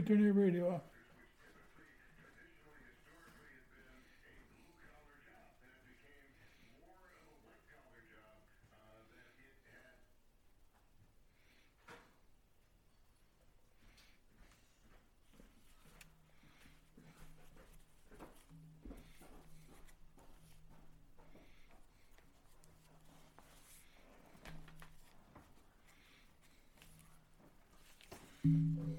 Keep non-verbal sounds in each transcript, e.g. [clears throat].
Do turn your radio off. Hello,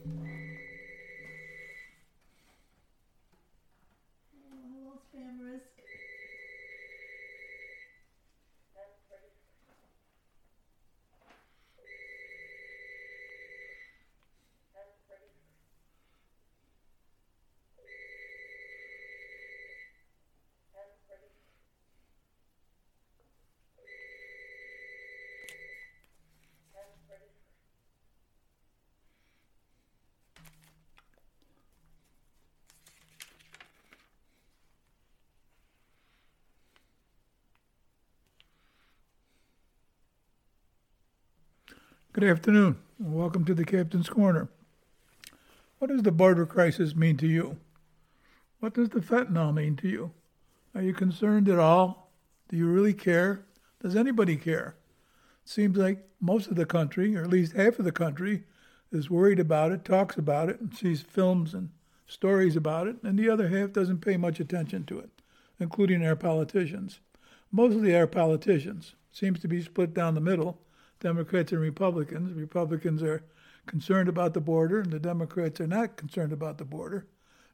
Good afternoon, welcome to the Captain's Corner. What does the border crisis mean to you? What does the fentanyl mean to you? Are you concerned at all? Do you really care? Does anybody care? It seems like most of the country, or at least half of the country, is worried about it, talks about it, and sees films and stories about it, and the other half doesn't pay much attention to it, including our politicians. Mostly our politicians. Seems to be split down the middle Democrats and Republicans. Republicans are concerned about the border, and the Democrats are not concerned about the border.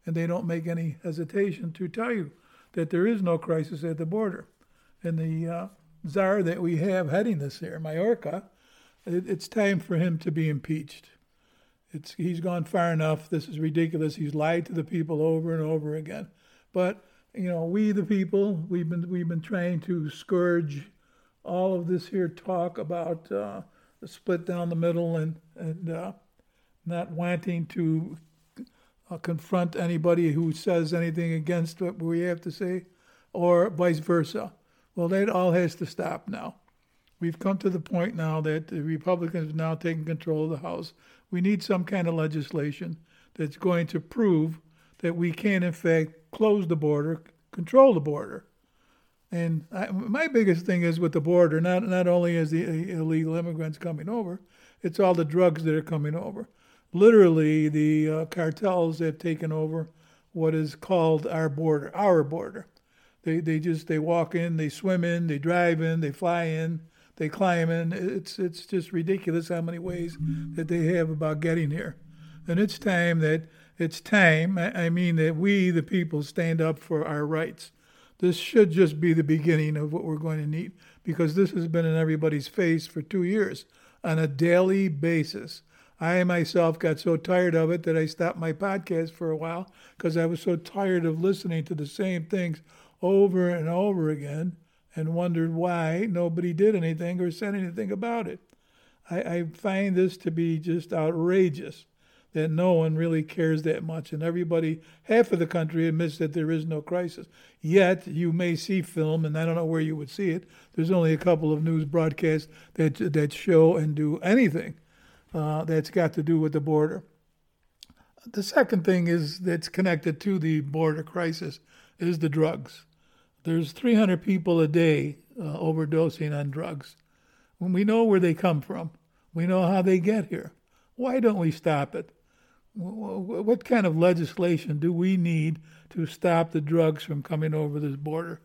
And they don't make any hesitation to tell you that there is no crisis at the border. And the uh, czar that we have heading this here, Mayorka, it, it's time for him to be impeached. It's, he's gone far enough. This is ridiculous. He's lied to the people over and over again. But you know, we the people, we've been we've been trying to scourge all of this here talk about uh, the split down the middle and and uh, not wanting to uh, confront anybody who says anything against what we have to say, or vice versa. Well, that all has to stop now. We've come to the point now that the Republicans have now taken control of the House. We need some kind of legislation that's going to prove that we can, in fact, close the border, control the border. And I, my biggest thing is with the border, not not only is the illegal immigrants coming over, it's all the drugs that are coming over. Literally, the uh, cartels have taken over what is called our border, our border. They they just they walk in, they swim in, they drive in, they fly in, they climb in. It's it's just ridiculous how many ways that they have about getting here. And it's time that it's time. I mean that we, the people, stand up for our rights this should just be the beginning of what we're going to need because this has been in everybody's face for two years on a daily basis. I myself got so tired of it that I stopped my podcast for a while because I was so tired of listening to the same things over and over again and wondered why nobody did anything or said anything about it. I, I find this to be just outrageous that no one really cares that much, and everybody, half of the country admits that there is no crisis. Yet you may see film, and I don't know where you would see it. There's only a couple of news broadcasts that that show and do anything uh, that's got to do with the border. The second thing is that's connected to the border crisis is the drugs. There's 300 people a day uh, overdosing on drugs. We know where they come from, we know how they get here. Why don't we stop it? What kind of legislation do we need to stop the drugs from coming over this border?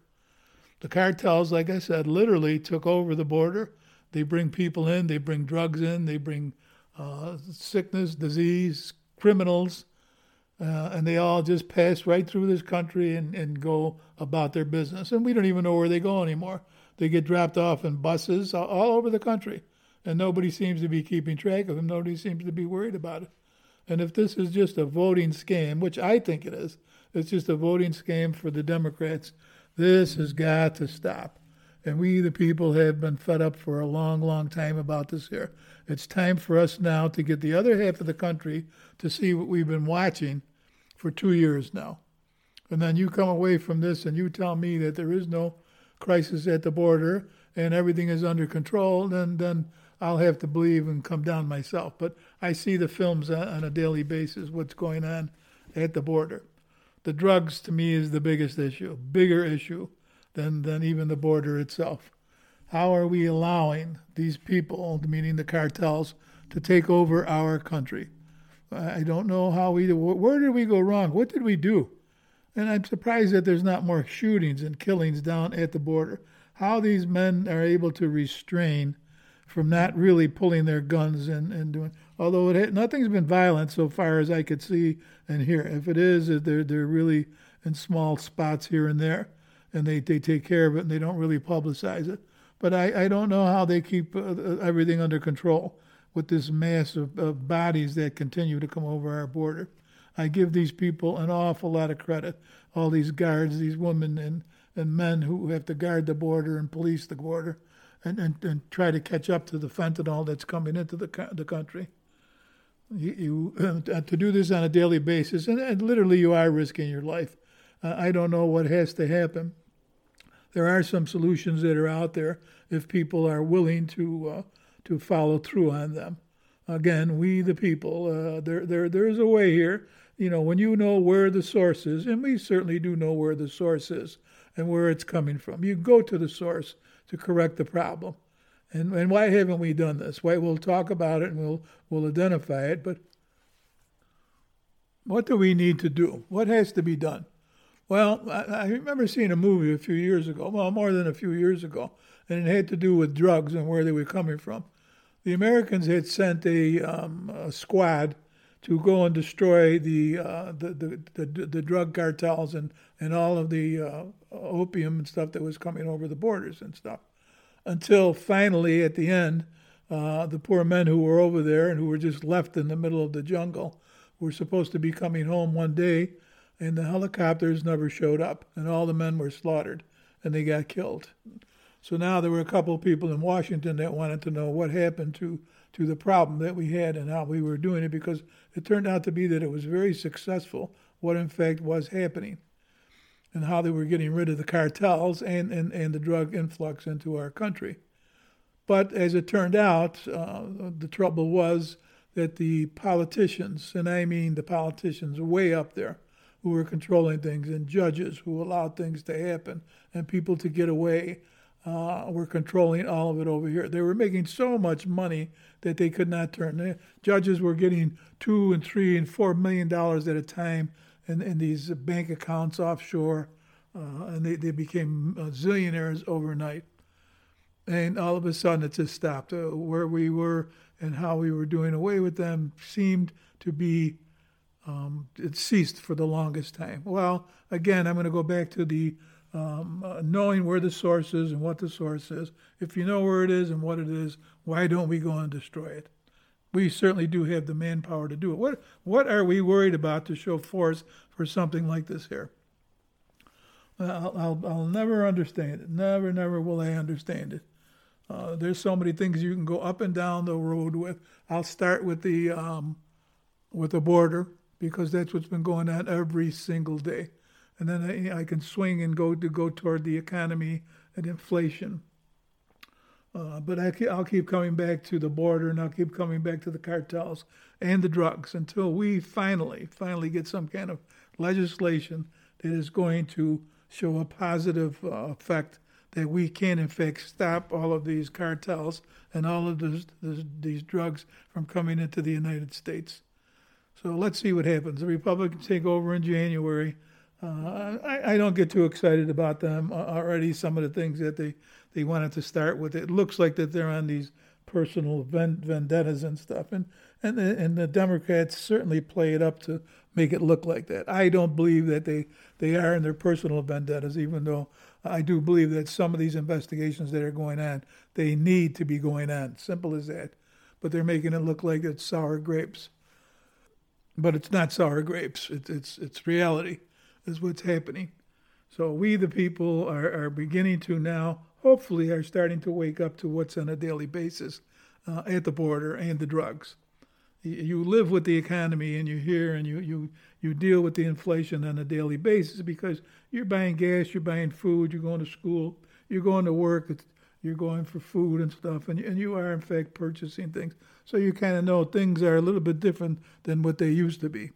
The cartels, like I said, literally took over the border. They bring people in, they bring drugs in, they bring uh, sickness, disease, criminals, uh, and they all just pass right through this country and, and go about their business. And we don't even know where they go anymore. They get dropped off in buses all, all over the country, and nobody seems to be keeping track of them. Nobody seems to be worried about it. And if this is just a voting scam, which I think it is, it's just a voting scam for the Democrats, this has got to stop. And we, the people, have been fed up for a long, long time about this here. It's time for us now to get the other half of the country to see what we've been watching for two years now. And then you come away from this and you tell me that there is no crisis at the border and everything is under control, then, then I'll have to believe and come down myself. But I see the films on, a daily basis, what's going on at the border. The drugs, to me, is the biggest issue, bigger issue than, than even the border itself. How are we allowing these people, meaning the cartels, to take over our country? I don't know how we, where did we go wrong? What did we do? And I'm surprised that there's not more shootings and killings down at the border. How these men are able to restrain from not really pulling their guns and, and doing, although it, nothing's been violent so far as I could see and hear. If it is, they're, they're really in small spots here and there, and they, they take care of it and they don't really publicize it. But I, I don't know how they keep uh, uh everything under control with this mass of, of bodies that continue to come over our border. I give these people an awful lot of credit. All these guards, these women and, and men who have to guard the border and police the border and, and, and try to catch up to the fentanyl that's coming into the, the country. You, you uh, to do this on a daily basis, and, and literally you are risking your life. Uh, I don't know what has to happen. There are some solutions that are out there if people are willing to uh, to follow through on them. Again, we the people, uh, there there there is a way here. You know, when you know where the source is, and we certainly do know where the source is and where it's coming from. You go to the source to correct the problem. And, and why haven't we done this? Why we'll talk about it and we'll we'll identify it, but what do we need to do? What has to be done? Well, I, I remember seeing a movie a few years ago, well, more than a few years ago, and it had to do with drugs and where they were coming from. The Americans had sent a, um, a squad to go and destroy the, uh, the, the, the, the, drug cartels and, and all of the uh, opium and stuff that was coming over the borders and stuff. Until finally, at the end, uh, the poor men who were over there and who were just left in the middle of the jungle were supposed to be coming home one day, and the helicopters never showed up, and all the men were slaughtered and they got killed. So now there were a couple of people in Washington that wanted to know what happened to, to the problem that we had and how we were doing it because it turned out to be that it was very successful, what in fact was happening, and how they were getting rid of the cartels and, and, and the drug influx into our country. But as it turned out, uh, the trouble was that the politicians, and I mean the politicians way up there, who were controlling things, and judges who allowed things to happen and people to get away uh, were controlling all of it over here. They were making so much money that they could not turn. The judges were getting two and three and four million dollars at a time in, in these bank accounts offshore, uh, and they, they became uh, zillionaires overnight. And all of a sudden, it just stopped. Uh, where we were and how we were doing away with them seemed to be um, it ceased for the longest time. Well, again, I'm going to go back to the um, uh, knowing where the source is and what the source is. If you know where it is and what it is, why don't we go and destroy it? We certainly do have the manpower to do it. What what are we worried about to show force for something like this here? I'll, I'll, I'll never understand it. Never, never will I understand it. Uh, there's so many things you can go up and down the road with. I'll start with the um, with the border because that's what's been going on every single day and then I, I can swing and go to go toward the economy and inflation. Uh, but I, will keep coming back to the border and I'll keep coming back to the cartels and the drugs until we finally, finally get some kind of legislation that is going to show a positive uh, effect that we can, in fact, stop all of these cartels and all of this, this, these drugs from coming into the United States. So let's see what happens. The Republicans take over in January. Uh, I, I, don't get too excited about them already. Some of the things that they, they wanted to start with, it looks like that they're on these personal vendettas and stuff, and and the, and the Democrats certainly play it up to make it look like that. I don't believe that they they are in their personal vendettas, even though I do believe that some of these investigations that are going on, they need to be going on. Simple as that. But they're making it look like it's sour grapes. But it's not sour grapes. It's it's reality is what's happening. So we, the people, are, are beginning to now, hopefully, are starting to wake up to what's on a daily basis uh, at the border and the drugs. You live with the economy and you hear and you, you, you deal with the inflation on a daily basis because you're buying gas, you're buying food, you're going to school, you're going to work. You're going for food and stuff, and, and you are, in fact, purchasing things. So you kind of know things are a little bit different than what they used to be.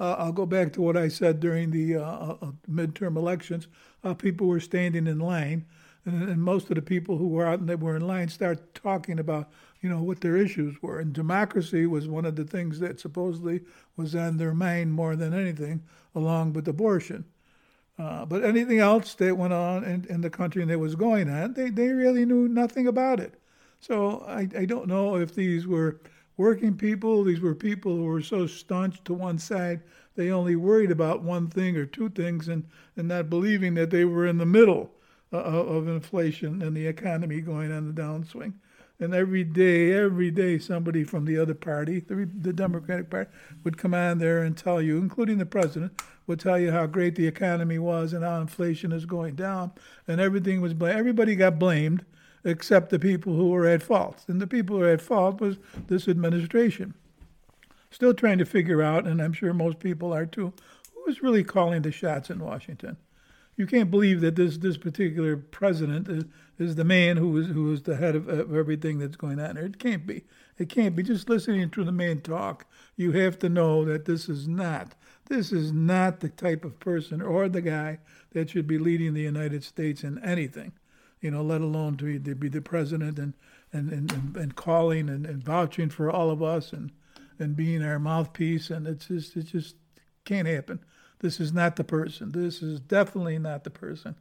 Uh, I'll go back to what I said during the uh, uh, uh midterm elections. Uh, people were standing in line, and, and, most of the people who were out and they were in line start talking about, you know, what their issues were. And democracy was one of the things that supposedly was on their mind more than anything, along with abortion. Uh, but anything else that went on in, in, the country and that was going on, they, they really knew nothing about it. So I, I don't know if these were working people, these were people who were so staunch to one side, they only worried about one thing or two things and, and not believing that they were in the middle uh, of inflation and the economy going on the downswing. And every day, every day, somebody from the other party, the, the Democratic Party, would come on there and tell you, including the president, would tell you how great the economy was and how inflation is going down, and everything was blamed. Everybody got blamed except the people who were at fault. And the people who were at fault was this administration. Still trying to figure out, and I'm sure most people are too, who is really calling the shots in Washington you can't believe that this this particular president is, is the man who is who is the head of, of everything that's going on there. It can't be. It can't be. Just listening to the man talk, you have to know that this is not this is not the type of person or the guy that should be leading the United States in anything, you know, let alone to be, to be the president and and, and, and calling and, and vouching for all of us and and being our mouthpiece. And it's just it just can't happen. This is not the person. This is definitely not the person.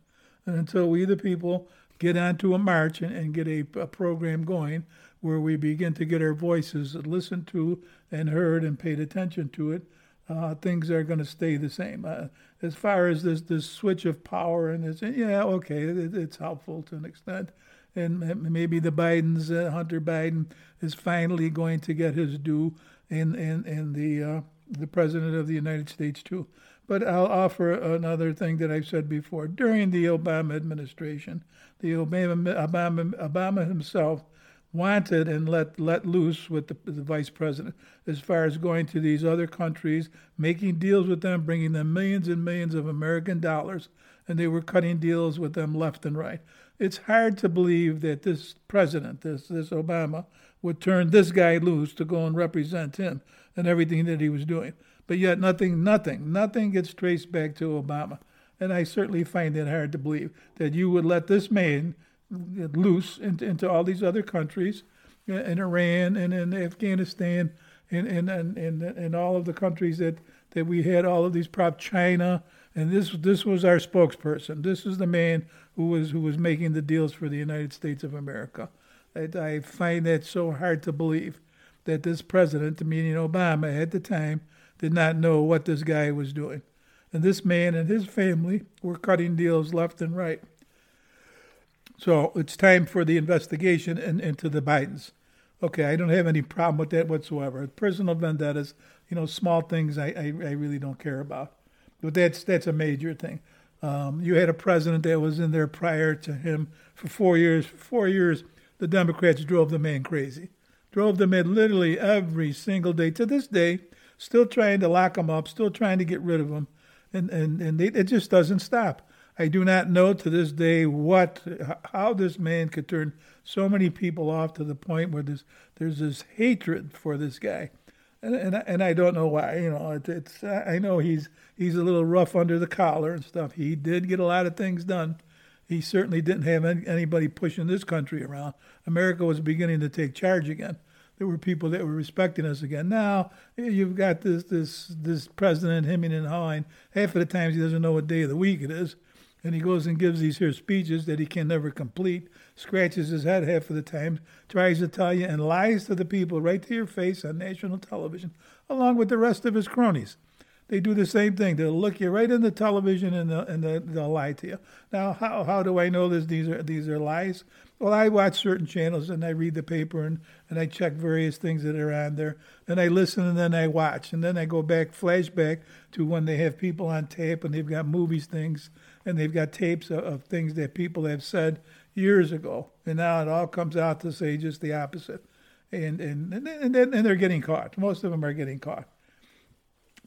And until we, the people, get onto a march and, and get a, a, program going where we begin to get our voices listened to and heard and paid attention to it, uh, things are going to stay the same. Uh, as far as this, this switch of power and this, yeah, okay, it, it's helpful to an extent. And maybe the Bidens, uh, Hunter Biden, is finally going to get his due, and and and the uh, the president of the United States too. But I'll offer another thing that I've said before. During the Obama administration, the Obama, Obama, Obama himself wanted and let let loose with the, the, vice president as far as going to these other countries, making deals with them, bringing them millions and millions of American dollars, and they were cutting deals with them left and right. It's hard to believe that this president, this this Obama, would turn this guy loose to go and represent him and everything that he was doing. But yet nothing, nothing, nothing gets traced back to Obama. And I certainly find it hard to believe that you would let this man loose into, into all these other countries, uh, in Iran and in Afghanistan, and and, and, and, all of the countries that, that we had all of these prop China, and this this was our spokesperson. This is the man who was who was making the deals for the United States of America. I, I find that so hard to believe that this president, meaning Obama at the time, did not know what this guy was doing. And this man and his family were cutting deals left and right. So it's time for the investigation into the Bidens. Okay, I don't have any problem with that whatsoever. Personal vendettas, you know, small things I, I, I really don't care about. But that's that's a major thing. Um, you had a president that was in there prior to him for four years. For four years, the Democrats drove the man crazy, drove the man literally every single day. To this day, still trying to lock him up, still trying to get rid of him, and and and they, it just doesn't stop. I do not know to this day what how this man could turn so many people off to the point where there's there's this hatred for this guy, and and, and I don't know why. You know, it, it's I know he's he's a little rough under the collar and stuff. He did get a lot of things done. He certainly didn't have any, anybody pushing this country around. America was beginning to take charge again there were people that were respecting us again. Now you've got this this this president hemming and hawing. Half of the times he doesn't know what day of the week it is, and he goes and gives these here speeches that he can never complete. Scratches his head half of the time, tries to tell you and lies to the people right to your face on national television, along with the rest of his cronies. They do the same thing. They'll look you right in the television and they'll, and they'll, they'll lie to you. Now, how, how do I know this? These are these are lies. Well, I watch certain channels and I read the paper and, and I check various things that are on there. Then I listen and then I watch. And then I go back, flashback to when they have people on tape and they've got movies things and they've got tapes of, of things that people have said years ago. And now it all comes out to say just the opposite. And, and, and, and, and they're getting caught. Most of them are getting caught.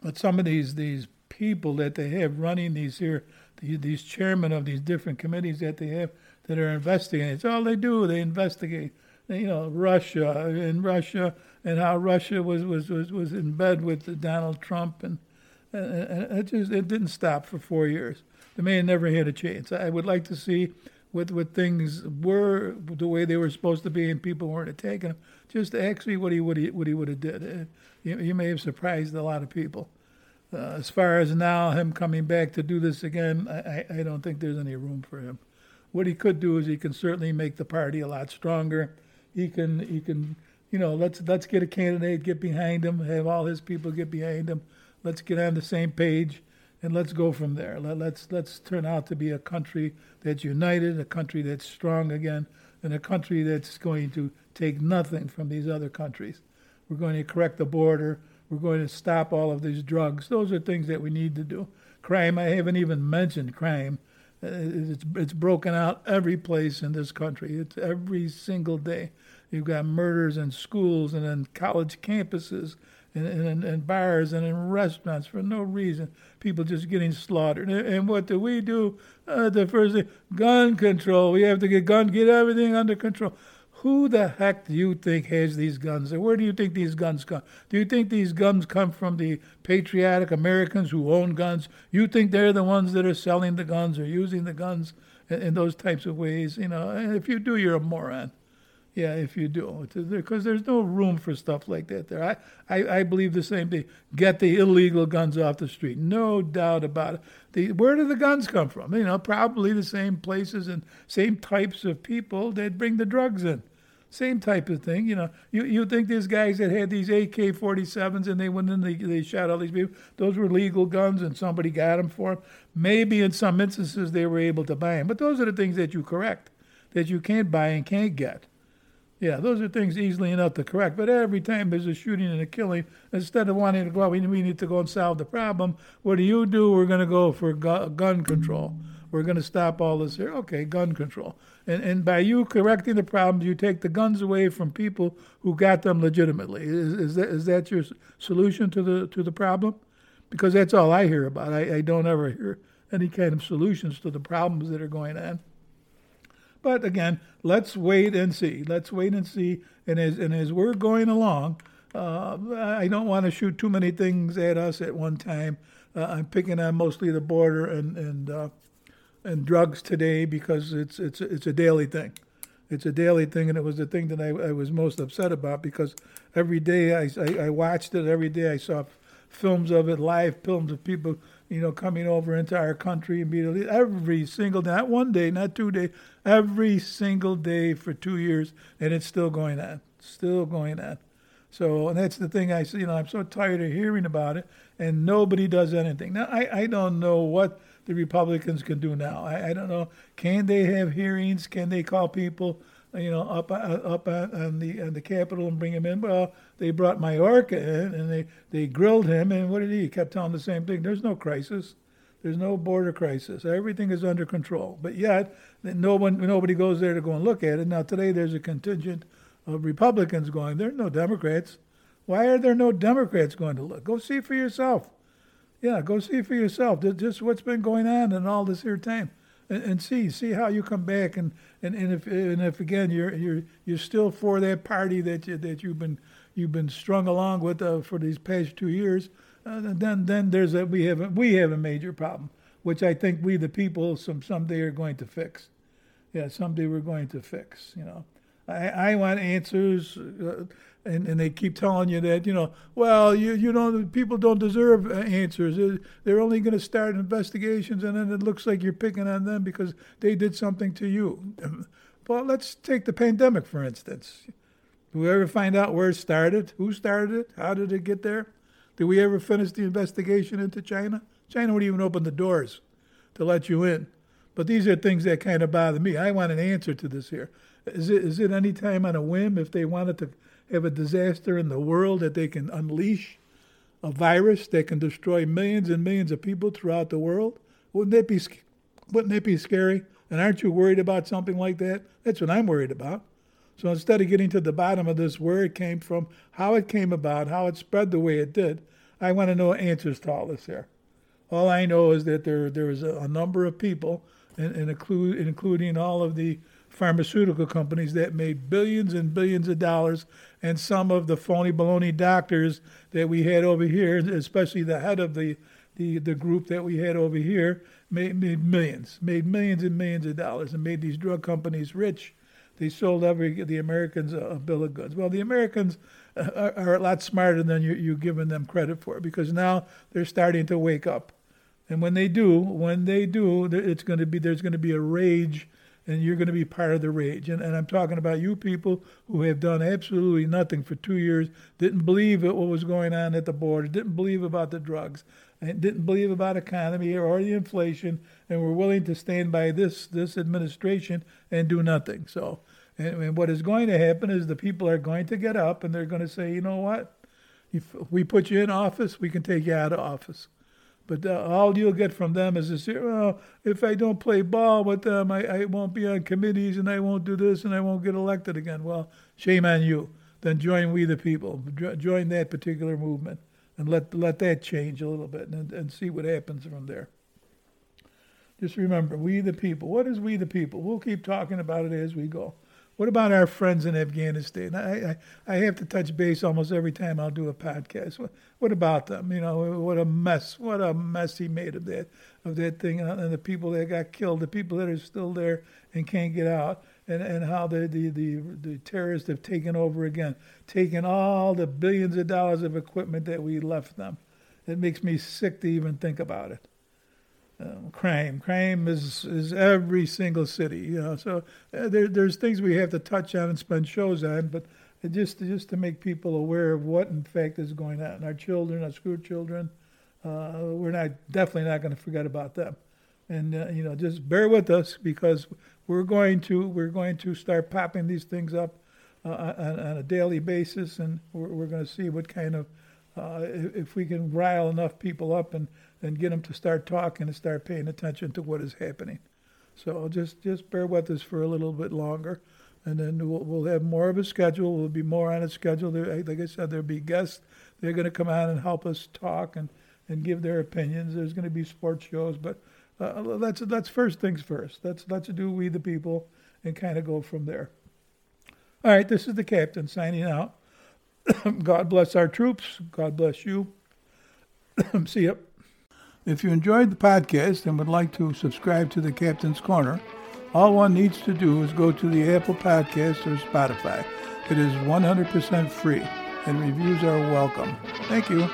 But some of these, these people that they have running these here, these, chairmen of these different committees that they have that are investigating. It's all they do. They investigate. You know, Russia and Russia and how Russia was was was, was in bed with Donald Trump and, and it just it didn't stop for four years. The man never had a chance. I would like to see what what things were the way they were supposed to be and people weren't attacking him. Just actually what he would he what he would have did. Uh, you, you may have surprised a lot of people. Uh, as far as now him coming back to do this again, I, I don't think there's any room for him. What he could do is he can certainly make the party a lot stronger. He can he can you know let's let's get a candidate, get behind him, have all his people get behind him. Let's get on the same page and let's go from there. Let, let's let's turn out to be a country that's united, a country that's strong again, and a country that's going to take nothing from these other countries. We're going to correct the border. We're going to stop all of these drugs. Those are things that we need to do. Crime, I haven't even mentioned crime. Uh, it's, it's broken out every place in this country. It's every single day. You've got murders in schools and in college campuses and in, in, bars and in restaurants for no reason. People just getting slaughtered. And, and what do we do? Uh, the first thing, gun control. We have to get gun, get everything under control. Who the heck do you think has these guns? And where do you think these guns come? Do you think these guns come from the patriotic Americans who own guns? You think they're the ones that are selling the guns or using the guns in, in those types of ways? You know, if you do, you're a moron. Yeah, if you do, because there's no room for stuff like that there. I, I, I believe the same thing. Get the illegal guns off the street, no doubt about it. The, where do the guns come from? You know, probably the same places and same types of people that bring the drugs in. Same type of thing, you know. You you think these guys that had these AK-47s and they went in, they they shot all these people. Those were legal guns, and somebody got them for them. Maybe in some instances they were able to buy them, but those are the things that you correct, that you can't buy and can't get. Yeah, those are things easily enough to correct. But every time there's a shooting and a killing, instead of wanting to go out, we, need to go and solve the problem. What do you do? We're going to go for gun control. We're going to stop all this here. Okay, gun control. And, and by you correcting the problems, you take the guns away from people who got them legitimately. Is, is, that, is that your solution to the, to the problem? Because that's all I hear about. I, I don't ever hear any kind of solutions to the problems that are going on. But again, let's wait and see. Let's wait and see. And as, and as we're going along, uh, I don't want to shoot too many things at us at one time. Uh, I'm picking on mostly the border and, and uh, and drugs today because it's it's it's a daily thing. It's a daily thing, and it was the thing that I, I was most upset about because every day I, I, I watched it. Every day I saw films of it, live films of people, you know, coming over into our country immediately. Every single day, not one day, not two days, every single day for two years, and it's still going on, still going on. So, and that's the thing I, see, you know, I'm so tired of hearing about it, and nobody does anything. Now, I, I don't know what the Republicans can do now. I, I don't know. Can they have hearings? Can they call people, you know, up uh, up on the on the Capitol and bring him in? Well, they brought Mayorkas in and they they grilled him, and what did he? He kept telling the same thing. There's no crisis. There's no border crisis. Everything is under control. But yet, no one, nobody goes there to go and look at it. Now today, there's a contingent of Republicans going. There no Democrats. Why are there no Democrats going to look? Go see for yourself. Yeah, go see for yourself. Just what's been going on in all this here time, and, and, see see how you come back. And, and, and if and if again you're you're you're still for that party that you, that you've been you've been strung along with uh, for these past two years, uh, then then there's a we have a, we have a major problem, which I think we the people some someday are going to fix. Yeah, someday we're going to fix. You know, I I want answers. Uh, and, and they keep telling you that you know well you you know people don't deserve uh, answers. They're only going to start investigations and then it looks like you're picking on them because they did something to you. [clears throat] Well let's take the pandemic for instance. Do we ever find out where it started? Who started it? How did it get there? Did we ever finish the investigation into china? China would even open the doors to let you in. But these are things that kind of bother me. I want an answer to this here. Is it, is it any time on a whim if they wanted to have a disaster in the world that they can unleash a virus that can destroy millions and millions of people throughout the world? Wouldn't that be wouldn't that be scary? And aren't you worried about something like that? That's what I'm worried about. So instead of getting to the bottom of this, where it came from, how it came about, how it spread the way it did, I want to know answers to all this here. All I know is that there there was a, a number of people, and, and include, including all of the pharmaceutical companies that made billions and billions of dollars, and some of the phony baloney doctors that we had over here, especially the head of the the, the group that we had over here, made, made millions, made millions and millions of dollars, and made these drug companies rich. They sold every the Americans a, bill of goods. Well, the Americans uh, are, are a lot smarter than you, you're giving them credit for because now they're starting to wake up. And when they do, when they do, it's going to be there's going to be a rage and you're going to be part of the rage. And, and I'm talking about you people who have done absolutely nothing for two years, didn't believe what was going on at the border, didn't believe about the drugs, and didn't believe about economy or the inflation, and were willing to stand by this this administration and do nothing. So, and, and what is going to happen is the people are going to get up and they're going to say, you know what, if we put you in office, we can take you out of office. But uh, all you'll get from them is this: well, if I don't play ball with them, I, I won't be on committees and I won't do this and I won't get elected again. Well, shame on you. Then join We the People. Join that particular movement and let let that change a little bit and, and see what happens from there. Just remember, we the people. What is we the people? We'll keep talking about it as we go. What about our friends in Afghanistan? I, I, I have to touch base almost every time I'll do a podcast. What, what about them? You know, what a mess! What a mess he made of that of that thing, and the people that got killed, the people that are still there and can't get out, and, and how the, the, the, the terrorists have taken over again, taken all the billions of dollars of equipment that we left them. It makes me sick to even think about it um, crime. Crime is is every single city, you know. So uh, there, there's things we have to touch on and spend shows on, but just just to make people aware of what in fact is going on. Our children, our school children, uh, we're not definitely not going to forget about them, and uh, you know just bear with us because we're going to we're going to start popping these things up uh, on, on, a daily basis, and we're, we're going to see what kind of uh, if we can rile enough people up and and get them to start talking and start paying attention to what is happening. So just just bear with us for a little bit longer, and then we'll, we'll have more of a schedule. We'll be more on a schedule. There, like I said, there'll be guests. They're going to come on and help us talk and, and give their opinions. There's going to be sports shows, but uh, let's let's first things first. Let's let's do we the people and kind of go from there. All right, this is the captain signing out. [coughs] God bless our troops. God bless you. [coughs] See you. If you enjoyed the podcast and would like to subscribe to the Captain's Corner, all one needs to do is go to the Apple Podcast or Spotify. It is 100% free, and reviews are welcome. Thank you.